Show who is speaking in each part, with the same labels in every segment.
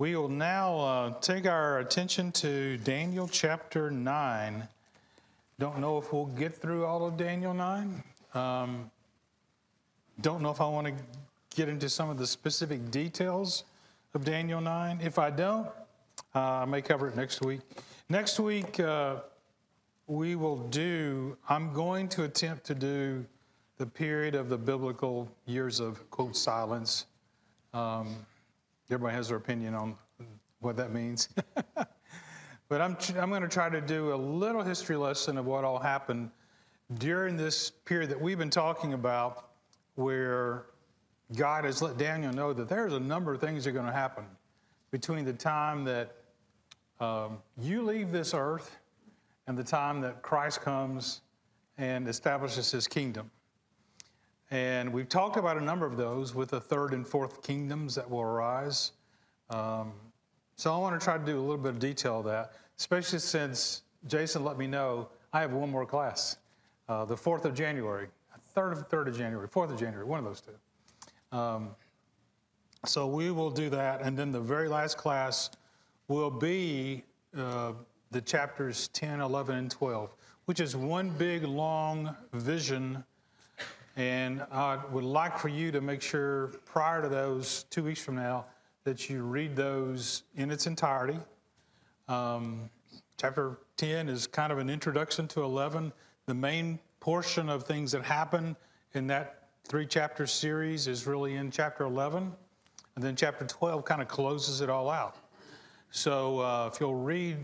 Speaker 1: We will now uh, take our attention to Daniel chapter 9. Don't know if we'll get through all of Daniel 9. Um, don't know if I want to get into some of the specific details of Daniel 9. If I don't, uh, I may cover it next week. Next week, uh, we will do, I'm going to attempt to do the period of the biblical years of, quote, silence. Um, everybody has their opinion on what that means. but I'm, I'm going to try to do a little history lesson of what all happened during this period that we've been talking about, where God has let Daniel know that there's a number of things that are going to happen between the time that um, you leave this earth and the time that Christ comes and establishes his kingdom. And we've talked about a number of those with the third and fourth kingdoms that will arise. Um, so I want to try to do a little bit of detail of that, especially since Jason let me know I have one more class, uh, the 4th of January, 3rd of, 3rd of January, 4th of January, one of those two. Um, so we will do that. And then the very last class will be uh, the chapters 10, 11, and 12, which is one big long vision and I would like for you to make sure prior to those, two weeks from now, that you read those in its entirety. Um, chapter 10 is kind of an introduction to 11. The main portion of things that happen in that three chapter series is really in chapter 11. And then chapter 12 kind of closes it all out. So uh, if you'll read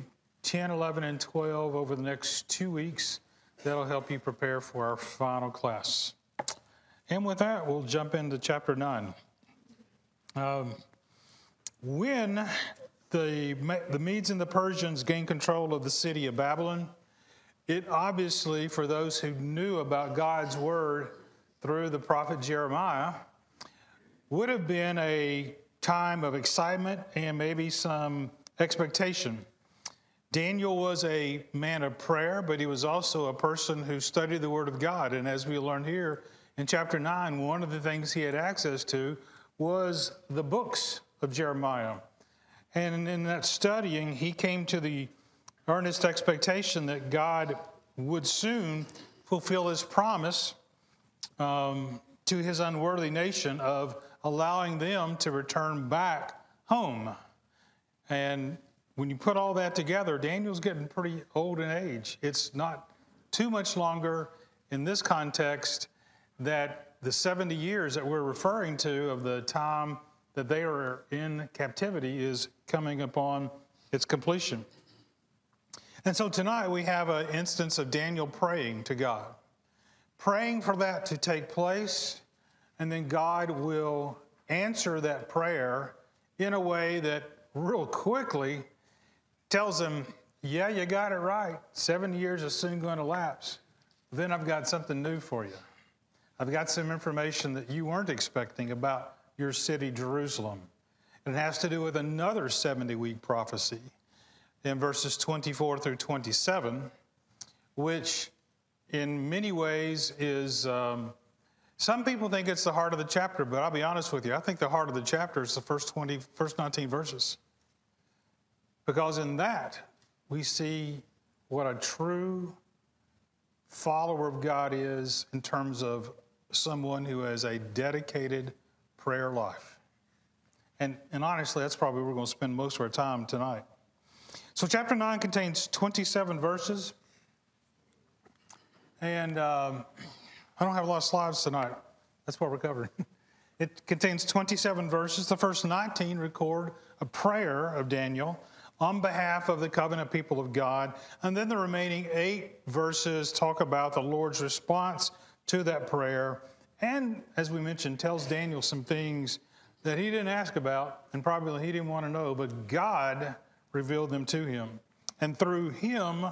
Speaker 1: 10, 11, and 12 over the next two weeks, that'll help you prepare for our final class. And with that, we'll jump into chapter 9. Um, when the, the Medes and the Persians gained control of the city of Babylon, it obviously, for those who knew about God's word through the prophet Jeremiah, would have been a time of excitement and maybe some expectation. Daniel was a man of prayer, but he was also a person who studied the Word of God. And as we learn here, in chapter 9, one of the things he had access to was the books of Jeremiah. And in that studying, he came to the earnest expectation that God would soon fulfill his promise um, to his unworthy nation of allowing them to return back home. And when you put all that together, Daniel's getting pretty old in age. It's not too much longer in this context that the 70 years that we're referring to of the time that they are in captivity is coming upon its completion. And so tonight we have an instance of Daniel praying to God, praying for that to take place, and then God will answer that prayer in a way that real quickly tells him, Yeah, you got it right. 70 years is soon going to lapse. Then I've got something new for you. I've got some information that you weren't expecting about your city, Jerusalem. It has to do with another 70 week prophecy in verses 24 through 27, which in many ways is. Um, some people think it's the heart of the chapter, but I'll be honest with you. I think the heart of the chapter is the first 20, first 19 verses. Because in that, we see what a true follower of God is in terms of someone who has a dedicated prayer life. And, and honestly, that's probably where we're going to spend most of our time tonight. So, chapter 9 contains 27 verses. And um, I don't have a lot of slides tonight. That's what we're covering. It contains 27 verses. The first 19 record a prayer of Daniel on behalf of the covenant people of God. And then the remaining eight verses talk about the Lord's response to that prayer. And as we mentioned, tells Daniel some things that he didn't ask about and probably he didn't want to know, but God revealed them to him. And through him,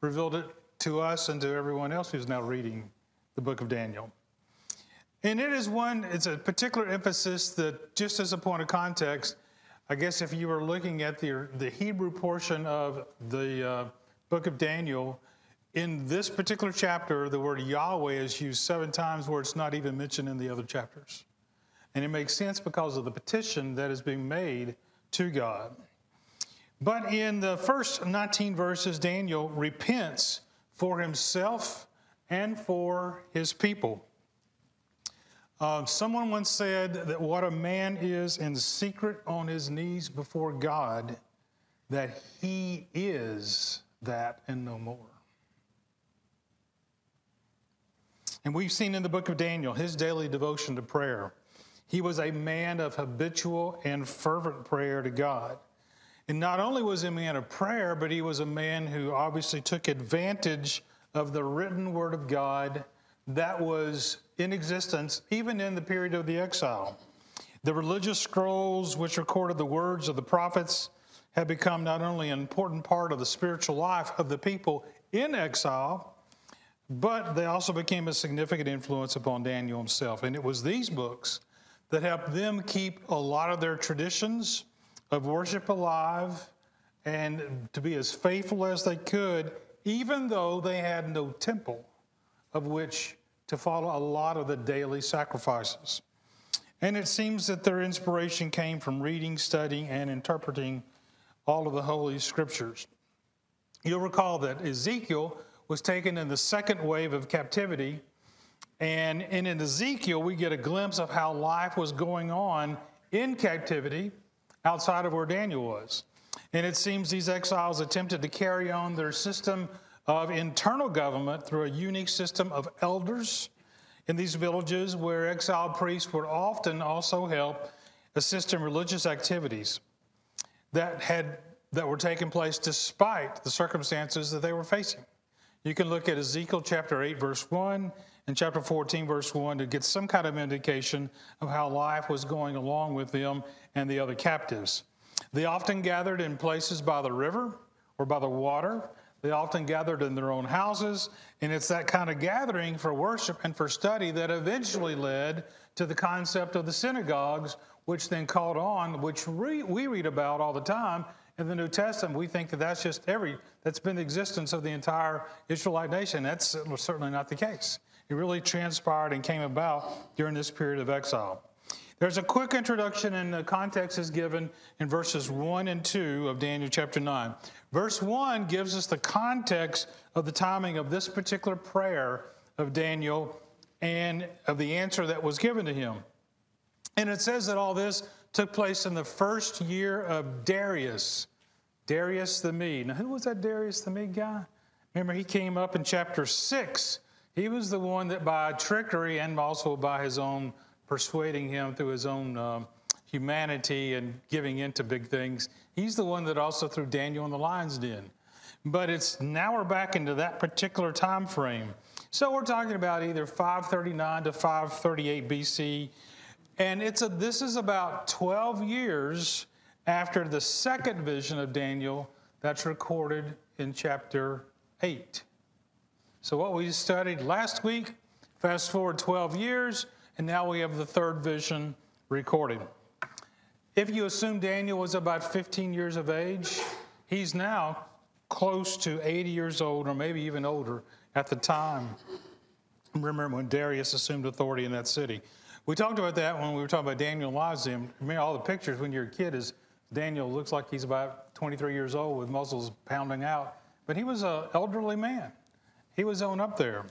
Speaker 1: revealed it to us and to everyone else who's now reading the book of Daniel. And it is one, it's a particular emphasis that, just as a point of context, I guess if you were looking at the, the Hebrew portion of the uh, book of Daniel, in this particular chapter, the word Yahweh is used seven times where it's not even mentioned in the other chapters. And it makes sense because of the petition that is being made to God. But in the first 19 verses, Daniel repents for himself and for his people. Uh, someone once said that what a man is in secret on his knees before God, that he is that and no more. And we've seen in the book of Daniel his daily devotion to prayer. He was a man of habitual and fervent prayer to God. And not only was he a man of prayer, but he was a man who obviously took advantage of the written word of God that was in existence even in the period of the exile. The religious scrolls which recorded the words of the prophets had become not only an important part of the spiritual life of the people in exile, but they also became a significant influence upon Daniel himself. And it was these books that helped them keep a lot of their traditions of worship alive and to be as faithful as they could, even though they had no temple of which to follow a lot of the daily sacrifices. And it seems that their inspiration came from reading, studying, and interpreting all of the Holy Scriptures. You'll recall that Ezekiel was taken in the second wave of captivity. And in Ezekiel, we get a glimpse of how life was going on in captivity outside of where Daniel was. And it seems these exiles attempted to carry on their system of internal government through a unique system of elders in these villages where exiled priests would often also help assist in religious activities that had that were taking place despite the circumstances that they were facing. You can look at Ezekiel chapter 8 verse 1 and chapter 14 verse 1 to get some kind of indication of how life was going along with them and the other captives. They often gathered in places by the river or by the water. They often gathered in their own houses, and it's that kind of gathering for worship and for study that eventually led to the concept of the synagogues, which then caught on, which we, we read about all the time in the New Testament. We think that that's just every, that's been the existence of the entire Israelite nation. That's certainly not the case. It really transpired and came about during this period of exile. There's a quick introduction and the context is given in verses 1 and 2 of Daniel chapter 9. Verse 1 gives us the context of the timing of this particular prayer of Daniel and of the answer that was given to him. And it says that all this took place in the first year of Darius, Darius the Mede. Now, who was that Darius the Mede guy? Remember, he came up in chapter 6. He was the one that by trickery and also by his own persuading him through his own um, humanity and giving into big things. He's the one that also threw Daniel in the lion's den. But it's now we're back into that particular time frame. So we're talking about either 539 to 538 BC. And it's a, this is about 12 years after the second vision of Daniel that's recorded in chapter 8. So, what we studied last week, fast forward 12 years, and now we have the third vision recorded. If you assume Daniel was about 15 years of age, he's now close to 80 years old, or maybe even older at the time. Remember when Darius assumed authority in that city. We talked about that when we were talking about Daniel lives. Remember all the pictures when you're a kid is Daniel looks like he's about 23 years old with muscles pounding out, but he was an elderly man. He was on up there.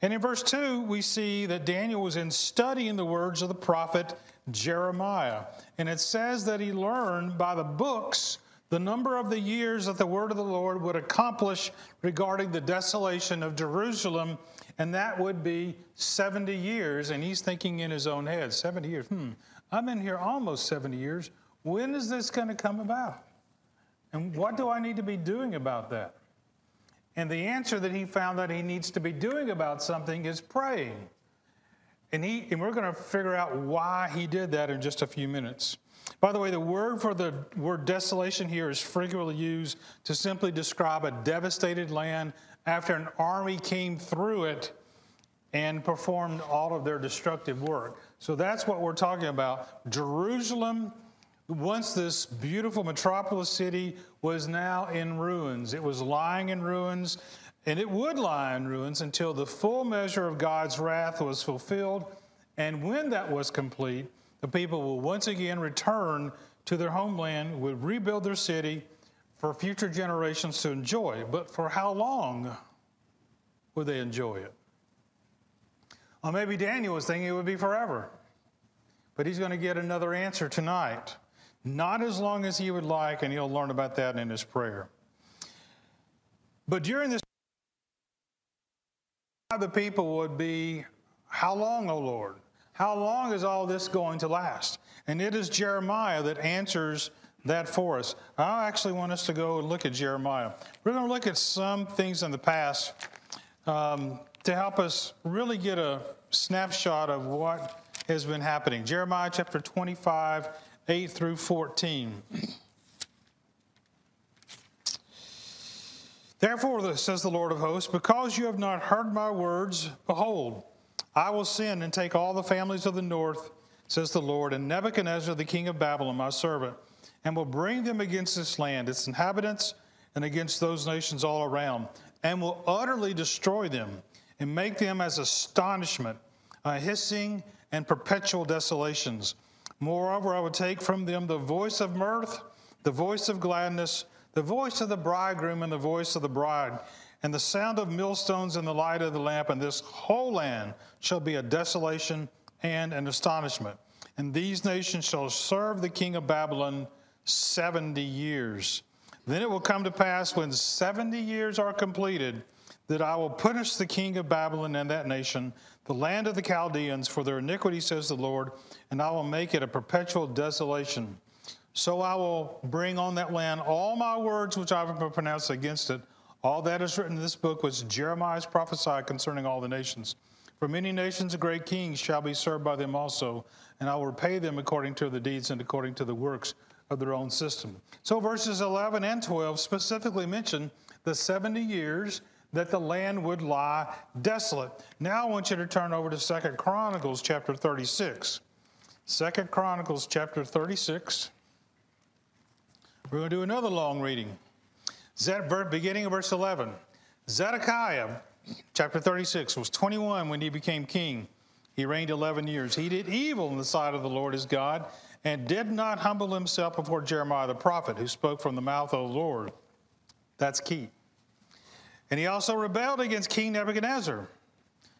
Speaker 1: And in verse 2, we see that Daniel was in studying the words of the prophet Jeremiah. And it says that he learned by the books the number of the years that the word of the Lord would accomplish regarding the desolation of Jerusalem, and that would be 70 years. And he's thinking in his own head 70 years, hmm, I'm in here almost 70 years. When is this going to come about? And what do I need to be doing about that? And the answer that he found that he needs to be doing about something is praying. And, he, and we're going to figure out why he did that in just a few minutes. By the way, the word for the word desolation here is frequently used to simply describe a devastated land after an army came through it and performed all of their destructive work. So that's what we're talking about. Jerusalem once this beautiful metropolis city was now in ruins. It was lying in ruins, and it would lie in ruins until the full measure of God's wrath was fulfilled. And when that was complete, the people will once again return to their homeland, would rebuild their city for future generations to enjoy. But for how long would they enjoy it? Well, maybe Daniel was thinking it would be forever. But he's going to get another answer tonight. Not as long as he would like, and he'll learn about that in his prayer. But during this, the people would be, How long, O Lord? How long is all this going to last? And it is Jeremiah that answers that for us. I actually want us to go and look at Jeremiah. We're going to look at some things in the past um, to help us really get a snapshot of what has been happening. Jeremiah chapter 25, 8 through 14. Therefore, says the Lord of hosts, because you have not heard my words, behold, I will send and take all the families of the north, says the Lord, and Nebuchadnezzar, the king of Babylon, my servant, and will bring them against this land, its inhabitants, and against those nations all around, and will utterly destroy them, and make them as astonishment, a hissing and perpetual desolations. Moreover, I will take from them the voice of mirth, the voice of gladness, the voice of the bridegroom, and the voice of the bride, and the sound of millstones and the light of the lamp, and this whole land shall be a desolation and an astonishment. And these nations shall serve the king of Babylon 70 years. Then it will come to pass when 70 years are completed that I will punish the king of Babylon and that nation, the land of the Chaldeans, for their iniquity, says the Lord, and I will make it a perpetual desolation. So I will bring on that land all my words which I have pronounced against it. All that is written in this book which Jeremiah has prophesied concerning all the nations. For many nations great kings shall be served by them also, and I will repay them according to the deeds and according to the works of their own system. So verses 11 and 12 specifically mention the 70 years that the land would lie desolate. Now I want you to turn over to Second Chronicles chapter 36. Second Chronicles chapter 36. We're going to do another long reading. Beginning of verse 11. Zedekiah, chapter 36, was 21 when he became king. He reigned 11 years. He did evil in the sight of the Lord his God and did not humble himself before Jeremiah the prophet, who spoke from the mouth of the Lord. That's key. And he also rebelled against King Nebuchadnezzar,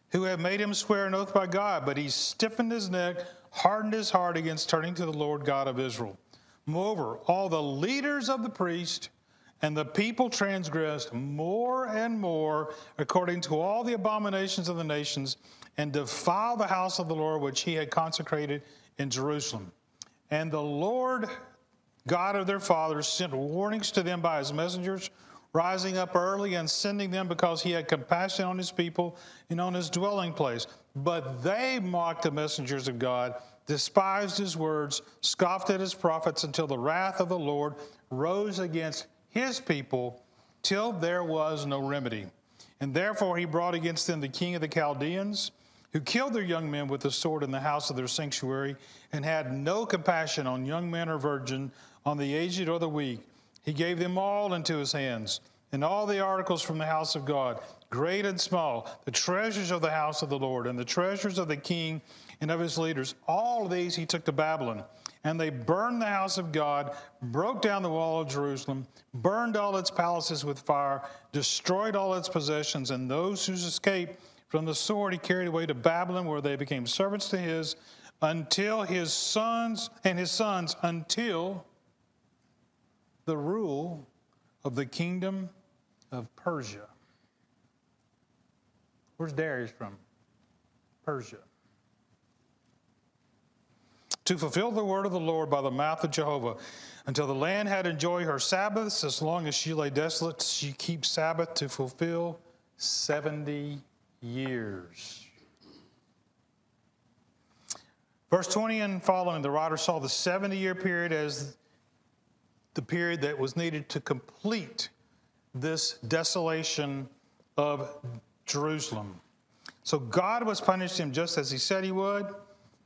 Speaker 1: who had made him swear an oath by God, but he stiffened his neck, hardened his heart against turning to the Lord God of Israel. Moreover, all the leaders of the priest and the people transgressed more and more according to all the abominations of the nations and defiled the house of the Lord which he had consecrated in Jerusalem. And the Lord God of their fathers sent warnings to them by his messengers, rising up early and sending them because he had compassion on his people and on his dwelling place. But they mocked the messengers of God, despised his words, scoffed at his prophets until the wrath of the Lord rose against his people till there was no remedy. And therefore he brought against them the king of the Chaldeans who killed their young men with the sword in the house of their sanctuary, and had no compassion on young men or virgin, on the aged or the weak. He gave them all into his hands, and all the articles from the house of God, great and small, the treasures of the house of the Lord, and the treasures of the king and of his leaders. All of these he took to Babylon. And they burned the house of God, broke down the wall of Jerusalem, burned all its palaces with fire, destroyed all its possessions, and those who escaped from the sword he carried away to Babylon, where they became servants to his, until his sons and his sons, until the rule of the kingdom of Persia. Where's Darius from? Persia. To fulfill the word of the Lord by the mouth of Jeremiah, until the land had enjoyed her Sabbaths, as long as she lay desolate, she keeps Sabbath to fulfill 70 years. Verse 20 and following, the writer saw the 70 year period as the period that was needed to complete this desolation of Jerusalem. So God was punishing him just as he said he would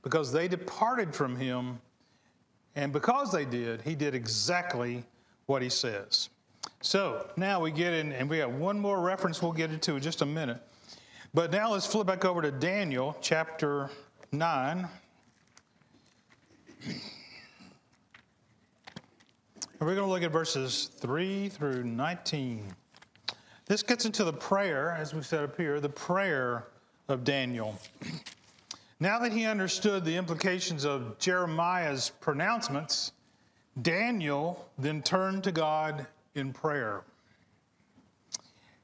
Speaker 1: because they departed from him. And because they did, he did exactly what he says. So now we get in, and we have one more reference we'll get into in just a minute. But now let's flip back over to Daniel chapter 9. And we're going to look at verses 3 through 19. This gets into the prayer, as we said up here, the prayer of Daniel. Now that he understood the implications of Jeremiah's pronouncements, Daniel then turned to God in prayer.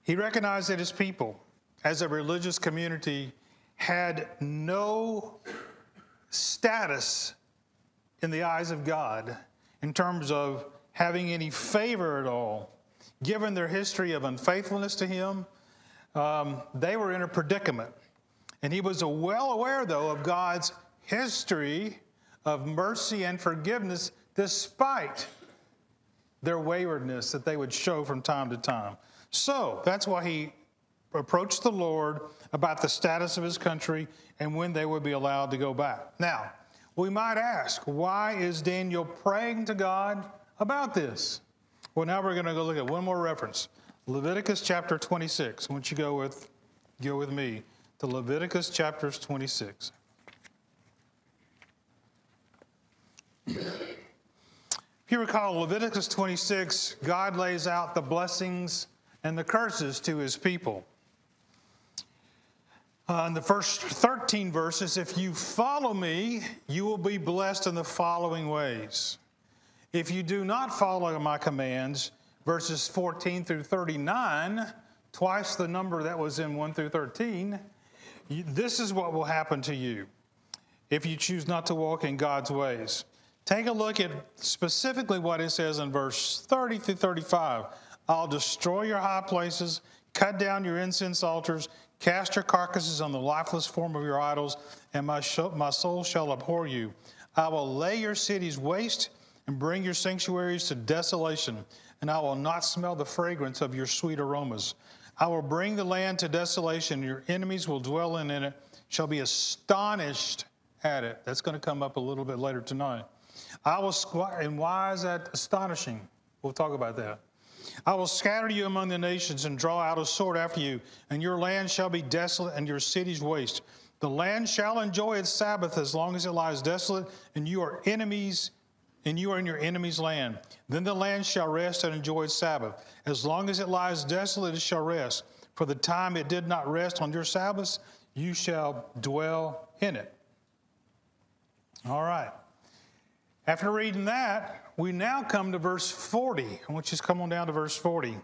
Speaker 1: He recognized that his people, as a religious community, had no status in the eyes of God in terms of having any favor at all. Given their history of unfaithfulness to Him, um, they were in a predicament. And he was well aware, though, of God's history of mercy and forgiveness despite their waywardness that they would show from time to time. So that's why he approached the Lord about the status of his country and when they would be allowed to go back. Now, we might ask, why is Daniel praying to God about this? Well, now we're going to go look at one more reference. Leviticus chapter 26. I want you to go with, go with me to Leviticus chapters 26. If you recall, Leviticus 26, God lays out the blessings and the curses to his people. Uh, in the first 13 verses, if you follow me, you will be blessed in the following ways. If you do not follow my commands, verses 14 through 39, twice the number that was in 1 through 13, this is what will happen to you if you choose not to walk in God's ways. Take a look at specifically what it says in verse 30 through 35. I'll destroy your high places, cut down your incense altars, cast your carcasses on the lifeless form of your idols, and my, my soul shall abhor you. I will lay your cities waste and bring your sanctuaries to desolation, and I will not smell the fragrance of your sweet aromas. I will bring the land to desolation, your enemies will dwell in it, shall be astonished at it. That's going to come up a little bit later tonight. I will squat, and why is that astonishing? We'll talk about that. I will scatter you among the nations and draw out a sword after you, and your land shall be desolate and your cities waste. The land shall enjoy its Sabbath as long as it lies desolate, and you are enemies and you are in your enemy's land. Then the land shall rest and enjoy its Sabbath. As long as it lies desolate, it shall rest. For the time it did not rest on your Sabbaths, you shall dwell in it. All right. After reading that, we now come to verse 40. I want you to come on down to verse 40.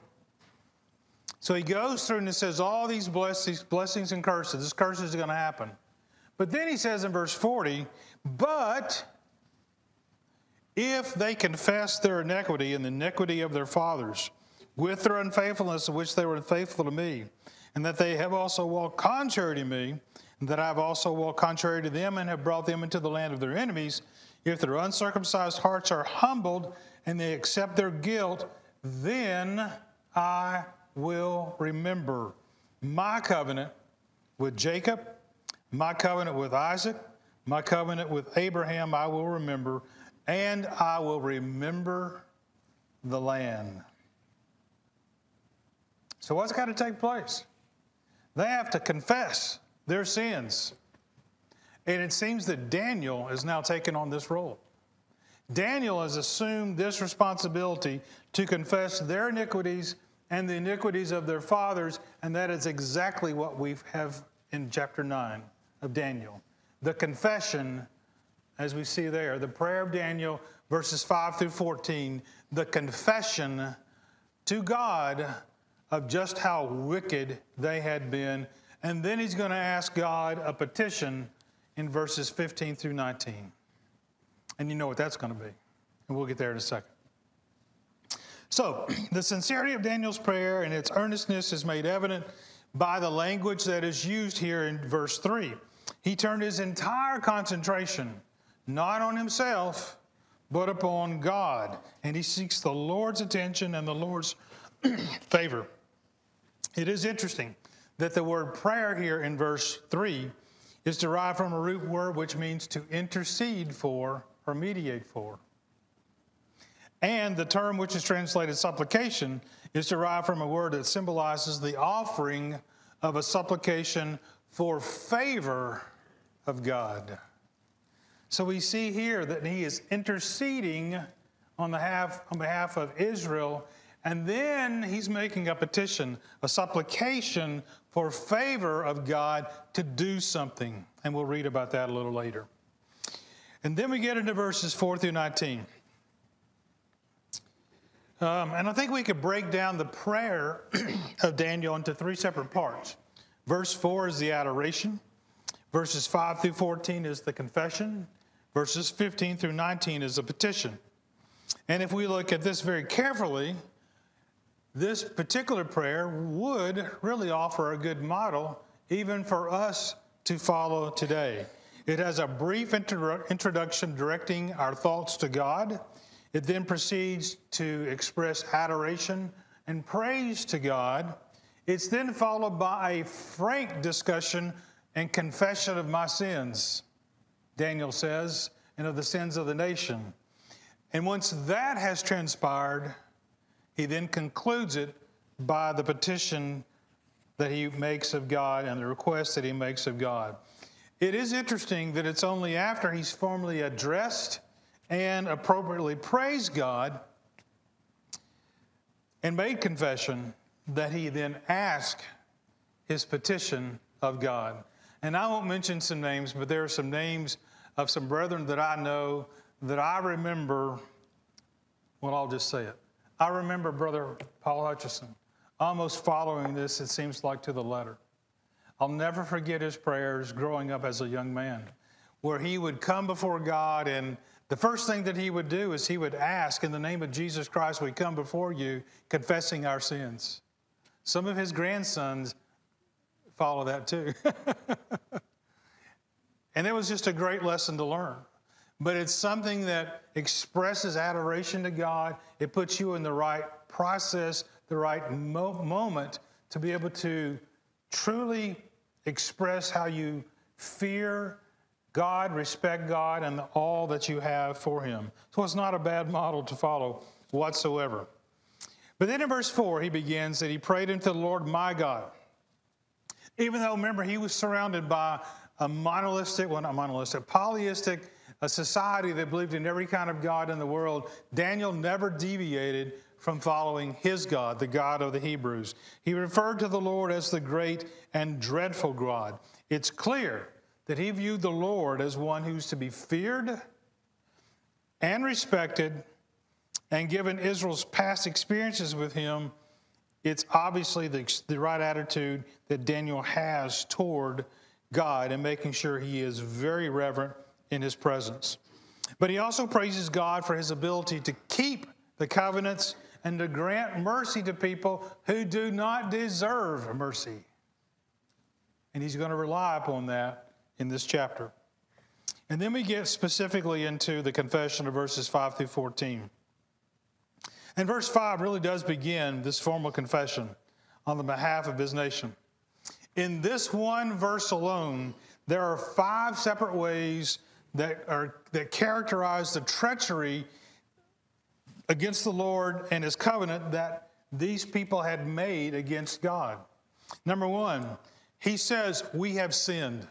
Speaker 1: So he goes through and it says all these blessings, blessings and curses. This curse is going to happen. But then he says in verse 40, but if they confess their iniquity and the iniquity of their fathers, with their unfaithfulness of which they were unfaithful to me, and that they have also walked contrary to me, and that I have also walked contrary to them and have brought them into the land of their enemies, if their uncircumcised hearts are humbled and they accept their guilt, then I will remember my covenant with Jacob, my covenant with Isaac, my covenant with Abraham, I will remember and I will remember the land. So, what's got to take place? They have to confess their sins. And it seems that Daniel is now taking on this role. Daniel has assumed this responsibility to confess their iniquities and the iniquities of their fathers, and that is exactly what we have in chapter 9 of Daniel the confession as we see there, the prayer of Daniel, verses 5 through 14, the confession to God of just how wicked they had been. And then he's going to ask God a petition in verses 15 through 19. And you know what that's going to be. And we'll get there in a second. So, the sincerity of Daniel's prayer and its earnestness is made evident by the language that is used here in verse 3. He turned his entire concentration not on himself, but upon God. And he seeks the Lord's attention and the Lord's favor. It is interesting that the word prayer here in verse 3 is derived from a root word which means to intercede for or mediate for. And the term which is translated supplication is derived from a word that symbolizes the offering of a supplication for favor of God. So we see here that he is interceding on, the half, on behalf of Israel. And then he's making a petition, a supplication for favor of God to do something. And we'll read about that a little later. And then we get into verses 4 through 19. Um, and I think we could break down the prayer of Daniel into three separate parts. Verse 4 is the adoration, verses 5 through 14 is the confession, verses 15 through 19 is the petition. And if we look at this very carefully, this particular prayer would really offer a good model even for us to follow today. It has a brief introduction directing our thoughts to God. It then proceeds to express adoration and praise to God. It's then followed by a frank discussion and confession of my sins, Daniel says, and of the sins of the nation. And once that has transpired, he then concludes it by the petition that he makes of God and the request that he makes of God. It is interesting that it's only after he's formally addressed and appropriately praised God and made confession that he then asks his petition of God. And I won't mention some names, but there are some names of some brethren that I know that I remember. Well, I'll just say it. I remember Brother Paul Hutchison almost following this, it seems like, to the letter. I'll never forget his prayers growing up as a young man, where he would come before God, and the first thing that he would do is he would ask, In the name of Jesus Christ, we come before you, confessing our sins. Some of his grandsons follow that too. and it was just a great lesson to learn but it's something that expresses adoration to God. It puts you in the right process, the right mo- moment to be able to truly express how you fear God, respect God, and all that you have for Him. So it's not a bad model to follow whatsoever. But then in verse 4, he begins that he prayed unto the Lord my God. Even though, remember, he was surrounded by a monolithic, well, not monolithic, polyistic a society that believed in every kind of God in the world, Daniel never deviated from following his God, the God of the Hebrews. He referred to the Lord as the great and dreadful God. It's clear that he viewed the Lord as one who's to be feared and respected. And given Israel's past experiences with him, it's obviously the, the right attitude that Daniel has toward God and making sure he is very reverent in his presence. But he also praises God for his ability to keep the covenants and to grant mercy to people who do not deserve mercy. And he's going to rely upon that in this chapter. And then we get specifically into the confession of verses 5 through 14. And verse 5 really does begin this formal confession on the behalf of his nation. In this one verse alone, there are five separate ways that, are, that characterize the treachery against the Lord and his covenant that these people had made against God. Number one, he says, We have sinned.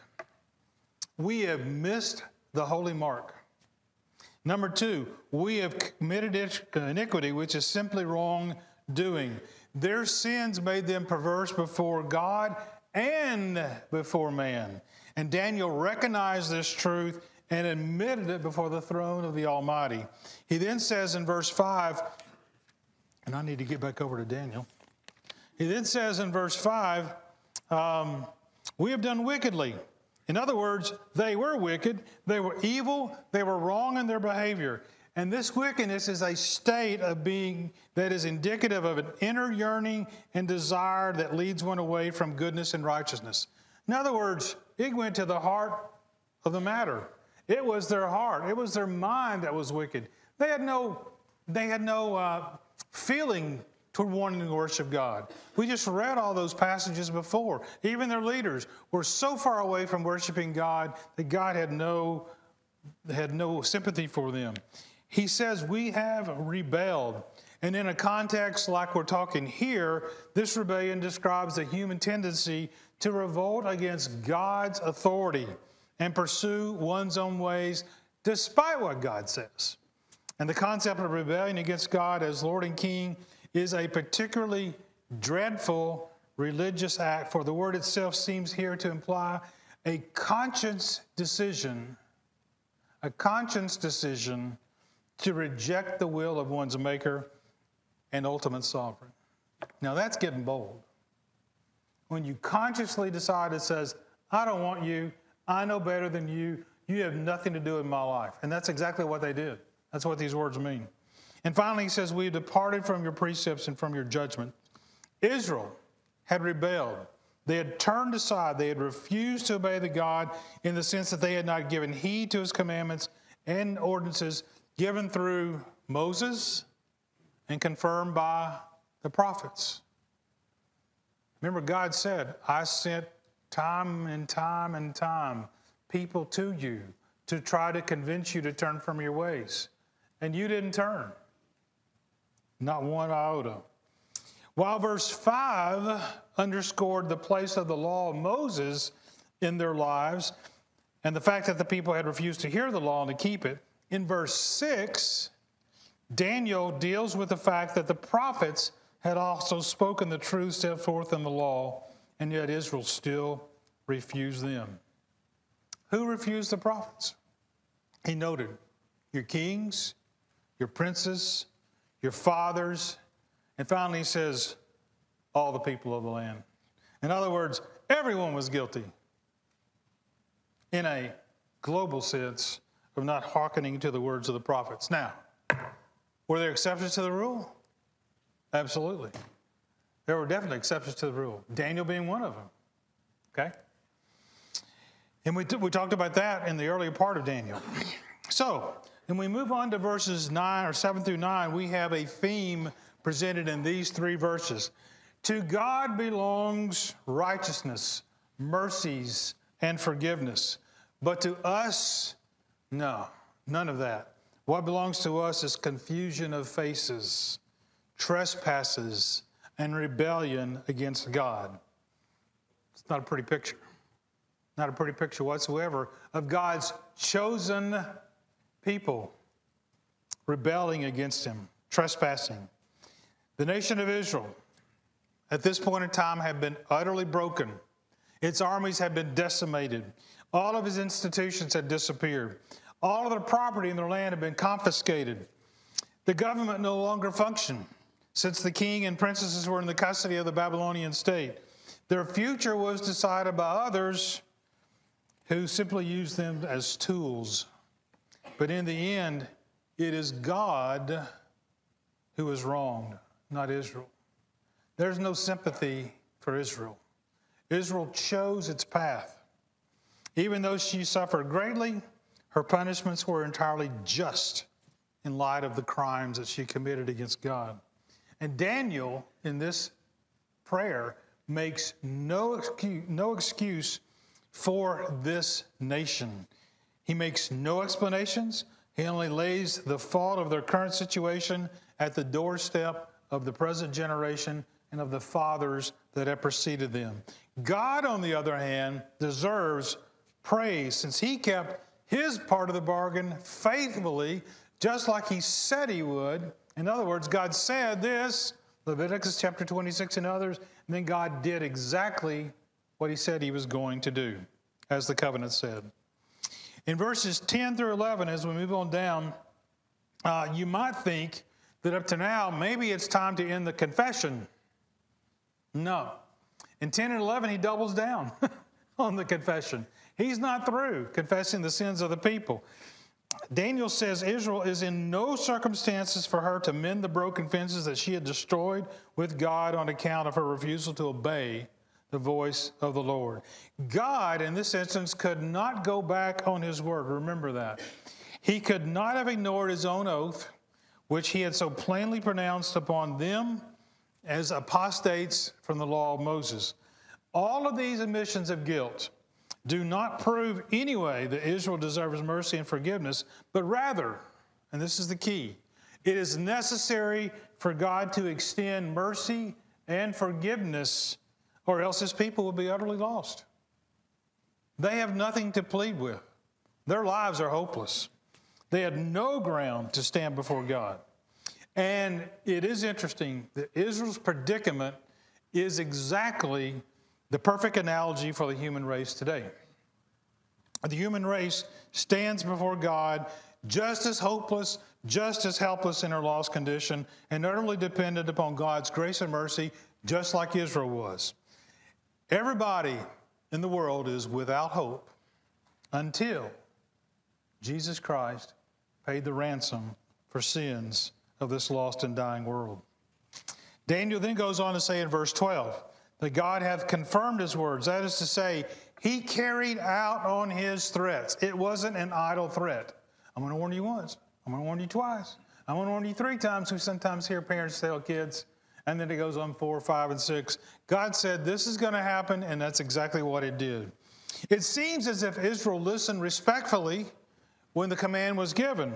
Speaker 1: We have missed the holy mark. Number two, we have committed uh, iniquity, which is simply wrongdoing. Their sins made them perverse before God and before man. And Daniel recognized this truth and admitted it before the throne of the Almighty. He then says in verse 5, and I need to get back over to Daniel. He then says in verse 5, um, We have done wickedly. In other words, they were wicked, they were evil, they were wrong in their behavior. And this wickedness is a state of being that is indicative of an inner yearning and desire that leads one away from goodness and righteousness. In other words, it went to the heart of the matter. It was their heart, it was their mind that was wicked. They had no, they had no uh, feeling toward wanting to worship God. We just read all those passages before. Even their leaders were so far away from worshiping God that God had no, had no sympathy for them. He says, We have rebelled. And in a context like we're talking here, this rebellion describes the human tendency to revolt against God's authority and pursue one's own ways despite what God says. And the concept of rebellion against God as Lord and King is a particularly dreadful religious act, for the word itself seems here to imply a conscience decision, a conscience decision to reject the will of one's maker and ultimate sovereign. Now that's getting bold. When you consciously decide it says, I don't want you, I know better than you, you have nothing to do in my life. And that's exactly what they did. That's what these words mean. And finally, he says, We have departed from your precepts and from your judgment. Israel had rebelled. They had turned aside. They had refused to obey the God in the sense that they had not given heed to his commandments and ordinances given through Moses and confirmed by the prophets. Remember, God said, I sent time and time and time people to you to try to convince you to turn from your ways. And you didn't turn, not one iota. While verse 5 underscored the place of the law of Moses in their lives and the fact that the people had refused to hear the law and to keep it, in verse 6, Daniel deals with the fact that the prophets had also spoken the truth set forth in the law, and yet Israel still refused them. Who refused the prophets? He noted your kings, your princes, your fathers, and finally, he says, all the people of the land. In other words, everyone was guilty in a global sense of not hearkening to the words of the prophets. Now, were there exceptions to the rule? Absolutely. There were definitely exceptions to the rule, Daniel being one of them. Okay? And we, t- we talked about that in the earlier part of Daniel. So, when we move on to verses 9 or 7 through 9, we have a theme presented in these three verses. To God belongs righteousness, mercies, and forgiveness. But to us, no, none of that. What belongs to us is confusion of faces, trespasses, and rebellion against God. It's not a pretty picture. Not a pretty picture whatsoever of God's chosen people rebelling against Him, trespassing. The nation of Israel, at this point in time, had been utterly broken. Its armies had been decimated. All of its institutions had disappeared. All of their property in their land had been confiscated. The government no longer functioned since the king and princesses were in the custody of the Babylonian state. Their future was decided by others who simply used them as tools. But in the end, it is God who is wronged not Israel. There's no sympathy for Israel. Israel chose its path. Even though she suffered greatly, her punishments were entirely just in light of the crimes that she committed against God. And Daniel, in this prayer, makes no excuse, no excuse for this nation. He makes no explanations. He only lays the fault of their current situation at the doorstep of the present generation and of the fathers that have preceded them. God, on the other hand, deserves praise since he kept his part of the bargain faithfully, just like he said he would. In other words, God said this, Leviticus chapter 26 and others, and then God did exactly what he said he was going to do, as the covenant said. In verses 10 through 11, as we move on down, uh, you might think that up to now, maybe it's time to end the confession. No. In 10 and 11, he doubles down on the confession. He's not through confessing the sins of the people. Daniel says Israel is in no circumstances for her to mend the broken fences that she had destroyed with God on account of her refusal to obey the voice of the Lord. God, in this instance, could not go back on his word. Remember that. He could not have ignored his own oath which he had so plainly pronounced upon them as apostates from the law of Moses. All of these admissions of guilt do not prove anyway that Israel deserves mercy and forgiveness, but rather, and this is the key, it is necessary for God to extend mercy and forgiveness, or else his people will be utterly lost. They have nothing to plead with, their lives are hopeless. They had no ground to stand before God. And it is interesting that Israel's predicament is exactly the perfect analogy for the human race today. The human race stands before God just as hopeless, just as helpless in her lost condition, and utterly dependent upon God's grace and mercy, just like Israel was. Everybody in the world is without hope until Jesus Christ paid the ransom for sins of this lost and dying world. Daniel then goes on to say in verse 12 that God hath confirmed his words. That is to say, he carried out on his threats. It wasn't an idle threat. I'm going to warn you once. I'm going to warn you twice. I'm going to warn you three times. We sometimes hear parents tell kids, and then it goes on four, five, and six. God said this is going to happen, and that's exactly what it did. It seems as if Israel listened respectfully when the command was given,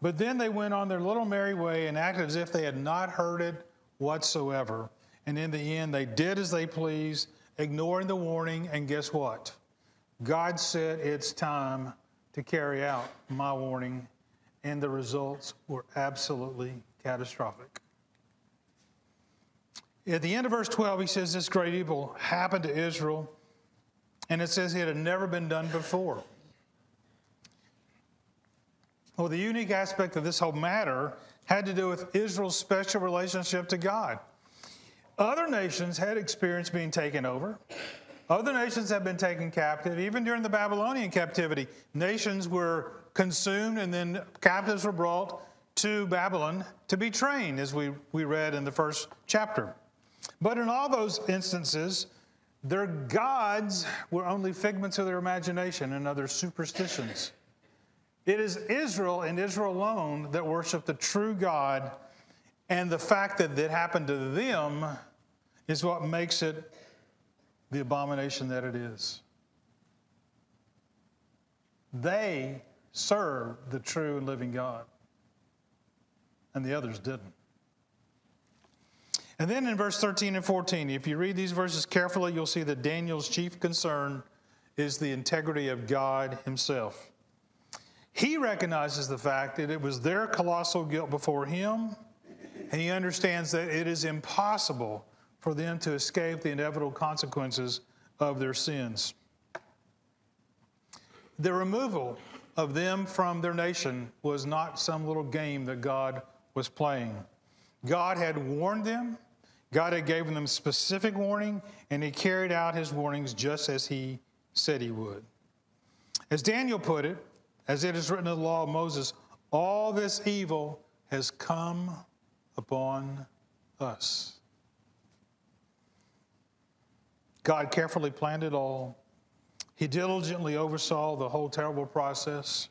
Speaker 1: but then they went on their little merry way and acted as if they had not heard it whatsoever. And in the end, they did as they pleased, ignoring the warning, and guess what? God said it's time to carry out my warning, and the results were absolutely catastrophic. At the end of verse 12, he says this great evil happened to Israel, and it says it had never been done before. Well, the unique aspect of this whole matter had to do with Israel's special relationship to God. Other nations had experienced being taken over. Other nations have been taken captive. Even during the Babylonian captivity, nations were consumed and then captives were brought to Babylon to be trained, as we, we read in the first chapter. But in all those instances, their gods were only figments of their imagination and other superstitions. It is Israel and Israel alone that worship the true God, and the fact that it happened to them is what makes it the abomination that it is. They served the true and living God, and the others didn't. And then in verse 13 and 14, if you read these verses carefully, you'll see that Daniel's chief concern is the integrity of God Himself. He recognizes the fact that it was their colossal guilt before him, and he understands that it is impossible for them to escape the inevitable consequences of their sins. The removal of them from their nation was not some little game that God was playing. God had warned them, God had given them specific warning, and he carried out his warnings just as he said he would. As Daniel put it, as it is written in the law of Moses, all this evil has come upon us. God carefully planned it all. He diligently oversaw the whole terrible process,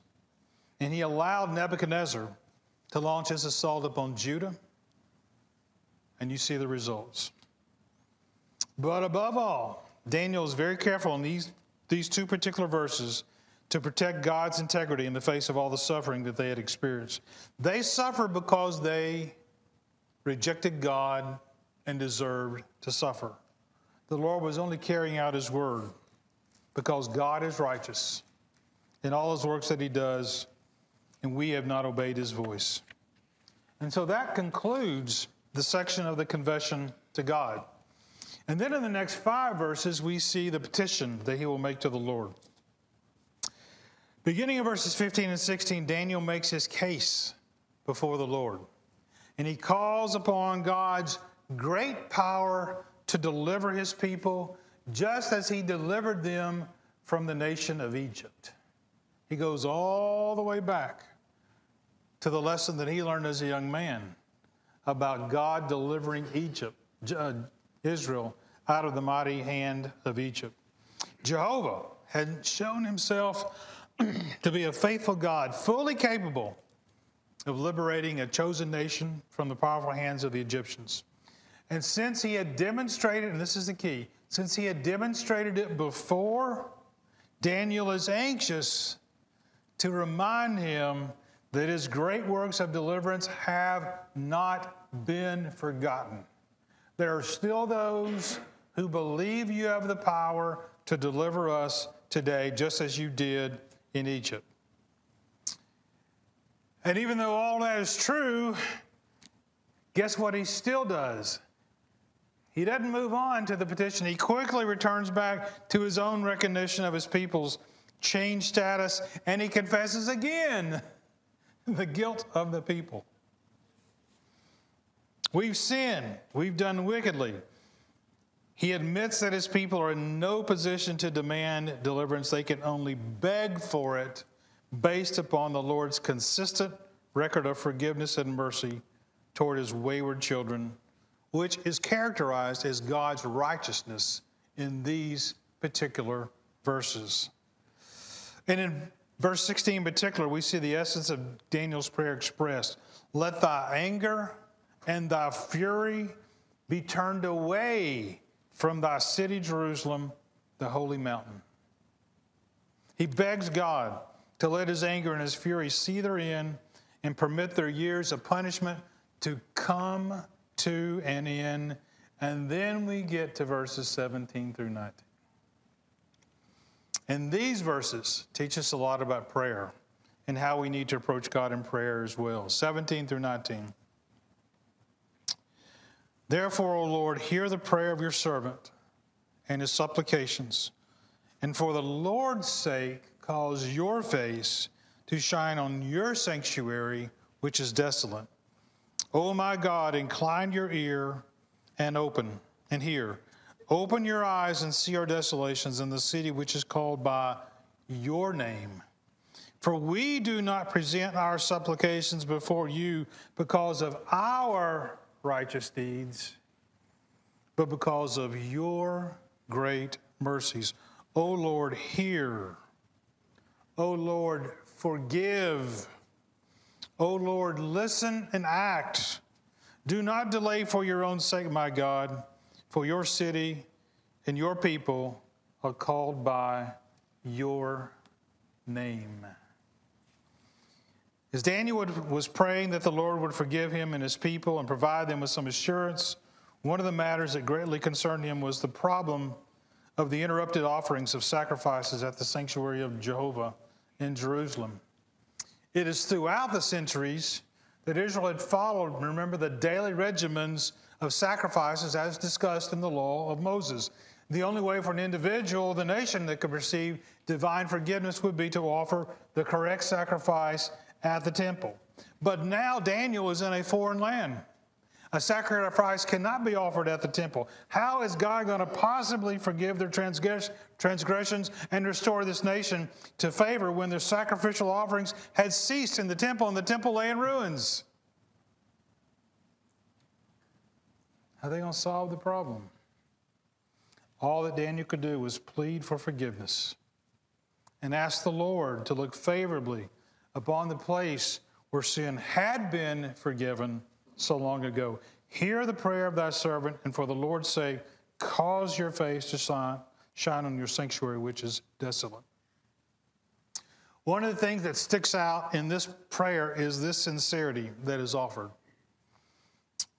Speaker 1: and he allowed Nebuchadnezzar to launch his assault upon Judah, and you see the results. But above all, Daniel is very careful in these, these two particular verses to protect God's integrity in the face of all the suffering that they had experienced. They suffered because they rejected God and deserved to suffer. The Lord was only carrying out His word because God is righteous in all His works that He does, and we have not obeyed His voice. And so that concludes the section of the confession to God. And then in the next five verses, we see the petition that He will make to the Lord. Beginning in verses 15 and 16, Daniel makes his case before the Lord. And he calls upon God's great power to deliver his people, just as he delivered them from the nation of Egypt. He goes all the way back to the lesson that he learned as a young man about God delivering Egypt, uh, Israel, out of the mighty hand of Egypt. Jehovah had shown himself to be a faithful God, fully capable of liberating a chosen nation from the powerful hands of the Egyptians. And since he had demonstrated, and this is the key, since he had demonstrated it before, Daniel is anxious to remind him that his great works of deliverance have not been forgotten. There are still those who believe you have the power to deliver us today, just as you did in Egypt. And even though all that is true, guess what he still does? He doesn't move on to the petition. He quickly returns back to his own recognition of his people's changed status and he confesses again the guilt of the people. We've sinned, we've done wickedly. He admits that his people are in no position to demand deliverance, they can only beg for it based upon the Lord's consistent record of forgiveness and mercy toward his wayward children, which is characterized as God's righteousness in these particular verses. And in verse 16 in particular, we see the essence of Daniel's prayer expressed Let thy anger and thy fury be turned away from thy city, Jerusalem, the holy mountain. He begs God to let his anger and his fury see their end and permit their years of punishment to come to an end. And then we get to verses 17 through 19. And these verses teach us a lot about prayer and how we need to approach God in prayer as well. 17 through 19. Therefore, O Lord, hear the prayer of your servant and his supplications. And for the Lord's sake, cause your face to shine on your sanctuary, which is desolate. O my God, incline your ear and open and hear. Open your eyes and see our desolations in the city which is called by your name. For we do not present our supplications before you because of our righteous deeds, but because of your great mercies. O Lord, hear. O Lord, forgive. O Lord, listen and act. Do not delay for your own sake, my God, for your city and your people are called by your name. As Daniel was praying that the Lord would forgive him and his people and provide them with some assurance, one of the matters that greatly concerned him was the problem of the interrupted offerings of sacrifices at the sanctuary of Jehovah in Jerusalem. It is throughout the centuries that Israel had followed, remember, the daily regimens of sacrifices as discussed in the law of Moses. The only way for an individual, the nation that could receive divine forgiveness would be to offer the correct sacrifice at the temple. But now Daniel is in a foreign land. A sacrifice cannot be offered at the temple. How is God going to possibly forgive their transgressions and restore this nation to favor when their sacrificial offerings had ceased in the temple and the temple lay in ruins? How are they going to solve the problem? All that Daniel could do was plead for forgiveness and ask the Lord to look favorably upon the place where sin had been forgiven so long ago. Hear the prayer of thy servant, and for the Lord's sake, cause your face to shine, shine on your sanctuary, which is desolate. One of the things that sticks out in this prayer is this sincerity that is offered.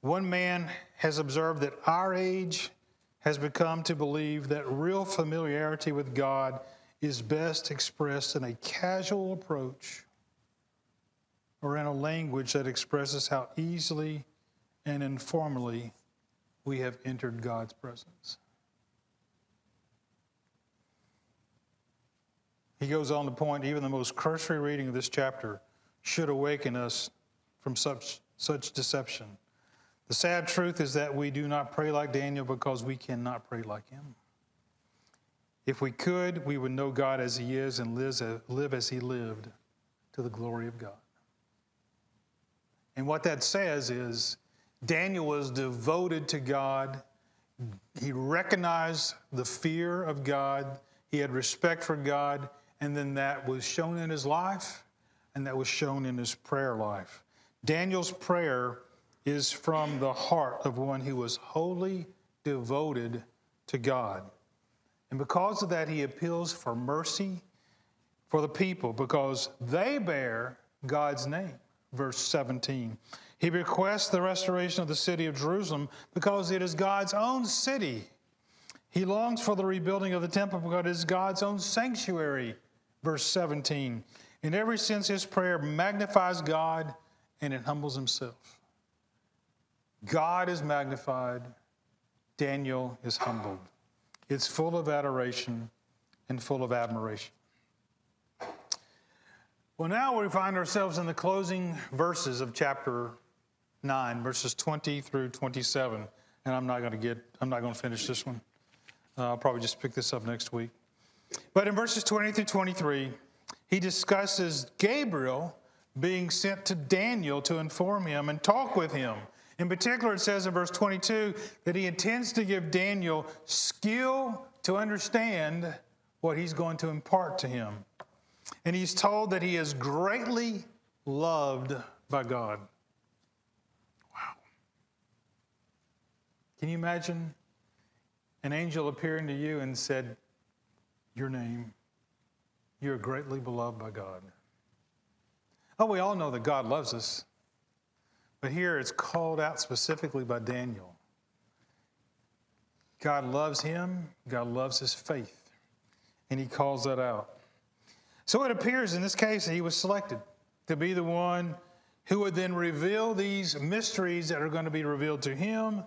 Speaker 1: One man has observed that our age has become to believe that real familiarity with God is best expressed in a casual approach or in a language that expresses how easily and informally we have entered God's presence. He goes on to point, even the most cursory reading of this chapter should awaken us from such, such deception. The sad truth is that we do not pray like Daniel because we cannot pray like him. If we could, we would know God as he is and live as he lived to the glory of God. And what that says is Daniel was devoted to God. He recognized the fear of God. He had respect for God. And then that was shown in his life and that was shown in his prayer life. Daniel's prayer is from the heart of one who was wholly devoted to God. And because of that, he appeals for mercy for the people because they bear God's name verse 17. He requests the restoration of the city of Jerusalem because it is God's own city. He longs for the rebuilding of the temple because it is God's own sanctuary, verse 17. In every sense, his prayer magnifies God and it humbles himself. God is magnified, Daniel is humbled. It's full of adoration and full of admiration. Well, now we find ourselves in the closing verses of chapter 9, verses 20 through 27. And I'm not going to get, I'm not going to finish this one. Uh, I'll probably just pick this up next week. But in verses 20 through 23, he discusses Gabriel being sent to Daniel to inform him and talk with him. In particular, it says in verse 22 that he intends to give Daniel skill to understand what he's going to impart to him. And he's told that he is greatly loved by God. Wow. Can you imagine an angel appearing to you and said, Your name, you're greatly beloved by God. Oh, we all know that God loves us, but here it's called out specifically by Daniel. God loves him, God loves his faith, and he calls that out. So it appears in this case that he was selected to be the one who would then reveal these mysteries that are going to be revealed to him,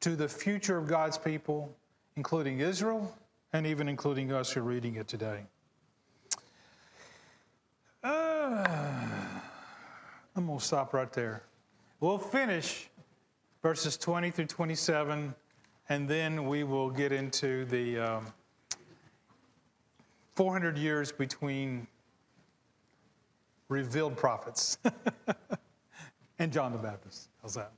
Speaker 1: to the future of God's people, including Israel, and even including us who are reading it today. Uh, I'm going to stop right there. We'll finish verses 20 through 27, and then we will get into the um, 400 years between revealed prophets and John the Baptist. How's that?